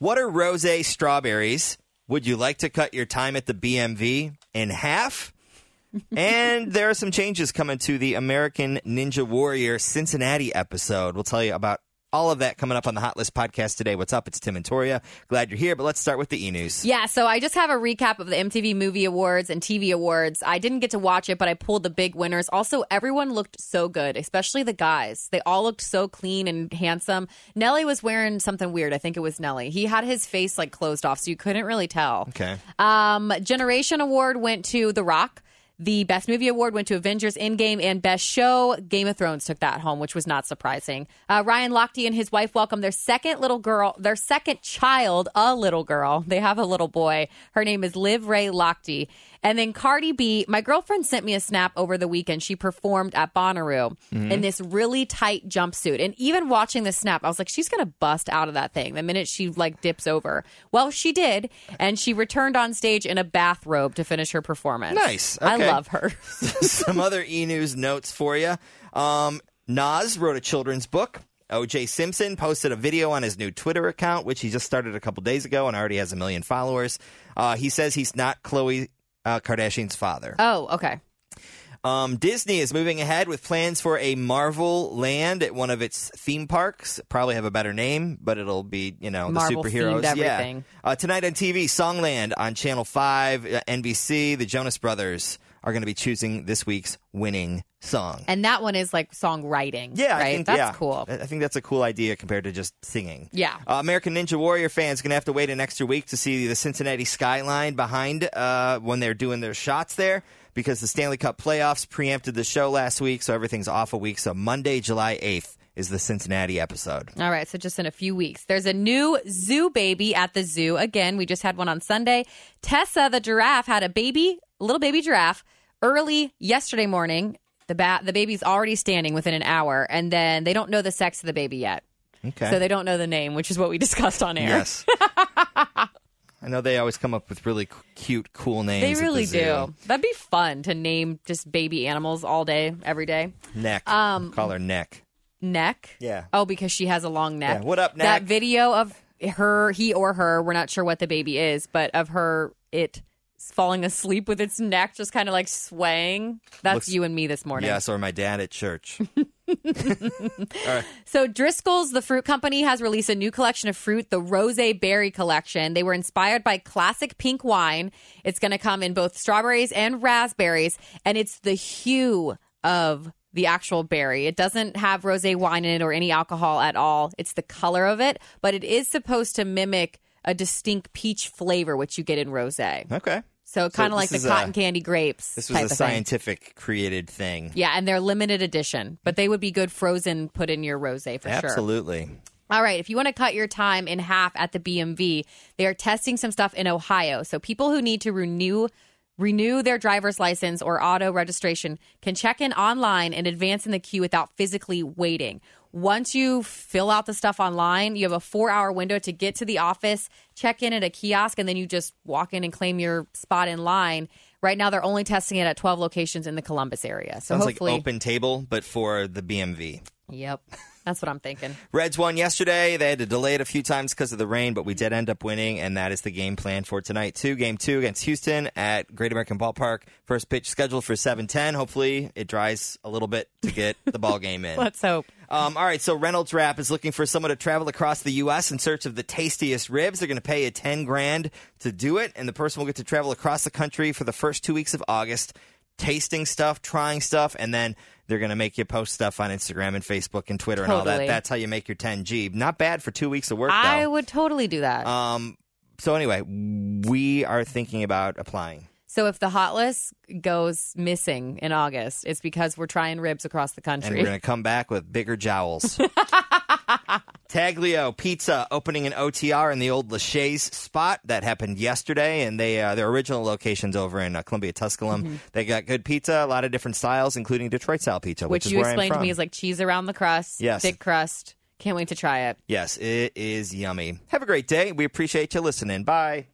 What are rose strawberries? Would you like to cut your time at the BMV in half? and there are some changes coming to the American Ninja Warrior Cincinnati episode. We'll tell you about all of that coming up on the Hot List podcast today. What's up? It's Tim and Toria. Glad you're here, but let's start with the e news. Yeah, so I just have a recap of the MTV Movie Awards and TV Awards. I didn't get to watch it, but I pulled the big winners. Also, everyone looked so good, especially the guys. They all looked so clean and handsome. Nelly was wearing something weird. I think it was Nelly. He had his face like closed off, so you couldn't really tell. Okay. Um, Generation Award went to The Rock. The Best Movie Award went to Avengers Endgame, and Best Show, Game of Thrones took that home, which was not surprising. Uh, Ryan Lochte and his wife welcomed their second little girl, their second child, a little girl. They have a little boy. Her name is Liv Rae Lochte. And then Cardi B, my girlfriend sent me a snap over the weekend. She performed at Bonnaroo Mm-hmm. in this really tight jumpsuit. And even watching the snap, I was like, she's going to bust out of that thing the minute she like dips over. Well, she did. And she returned on stage in a bathrobe to finish her performance. Nice. Okay. I love her. some other e news notes for you. Um, Nas wrote a children's book. OJ Simpson posted a video on his new Twitter account, which he just started a couple days ago and already has a million followers. Uh, he says he's not Khloe uh, Kardashian's father. oh, okay. Um, Disney is moving ahead with plans for a Marvel land at one of its theme parks. Probably have a better name, but it'll be you know Marvel the superheroes. themed Yeah. Uh, tonight on TV, Songland on Channel Five, uh, NBC. The Jonas Brothers are going to be choosing this week's winning song. And that one is like songwriting. Yeah, right. I think, That's yeah. cool. I think that's a cool idea compared to just singing. Yeah. Uh, American Ninja Warrior fans going to have to wait an extra week to see the Cincinnati skyline behind uh, when they're doing their shots there because the Stanley Cup playoffs preempted the show last week, so everything's off a week. So Monday, July 8th is the Cincinnati episode. All right, so just in a few weeks. There's a new zoo baby at the zoo. Again, we just had one on Sunday. Tessa, the giraffe, had a baby, little baby giraffe, early yesterday morning. The bat, the baby's already standing within an hour, and then they don't know the sex of the baby yet, Okay. so they don't know the name, which is what we discussed on air. yes. I know they always come up with really cute, cool names. They at the really do. That'd be fun to name just baby animals all day, every day. Neck. Um, Call her Neck. Neck. Yeah. Oh, because she has a long neck. Yeah, what up, Neck? That video of her, he or her, we're not sure what the baby is, but of her, it falling asleep with its neck just kind of like swaying. That's Looks- you and me this morning. Yes, or my dad at church. So Driscoll's, the fruit company, has released a new collection of fruit, the Rose Berry Collection. They were inspired by classic pink wine. It's going to come in both strawberries and raspberries, and it's the hue of the actual berry. It doesn't have rose wine in it or any alcohol at all. It's the color of it, but it is supposed to mimic a distinct peach flavor, which you get in rose. Okay. So kind of like the is a- cotton candy grapes. This was a of thing. scientific created thing. Yeah, and they're limited edition, but they would be good frozen, put in your rose for sure. Absolutely. All right, if you want to cut your time in half at the BMV, they are testing some stuff in Ohio. So people who need to renew renew their driver's license or auto registration can check in online and advance in the queue without physically waiting. Once you fill out the stuff online, you have a 4-hour window to get to the office, check in at a kiosk and then you just walk in and claim your spot in line. Right now they're only testing it at 12 locations in the Columbus area. So Sounds like hopefully open table, but for the BMV. Yep. That's what I'm thinking. Reds won yesterday. They had to delay it a few times because of the rain, but we did end up winning, and that is the game plan for tonight too. Game two against Houston at Great American Ballpark. First pitch scheduled for seven ten. Hopefully, it dries a little bit to get the ball game in. Let's hope. Um, all right, so Reynolds Wrap is looking for someone to travel across the U.S. in search of the tastiest ribs. They're going to pay you ten grand to do it, and the person will get to travel across the country for the first two weeks of August, tasting stuff, trying stuff, and then they're going to make you post stuff on Instagram and Facebook and Twitter and all that. That's how you make your ten G. Not bad for two weeks of work. I though. would totally do that. Um. So anyway, we are thinking about applying. So if the hot list goes missing in August, it's because we're trying ribs across the country. and we're going to come back with bigger jowls. Taglio Pizza opening an OTR in the old Lachey's spot that happened yesterday, and they uh, their original locations over in uh, Columbia Tusculum. They got good pizza, a lot of different styles, including Detroit style pizza, which, which is you where I'm explained to me is like cheese around the crust, Yes. thick crust. Can't wait to try it. yes, it is yummy. Have a great day. We appreciate you listening. Bye.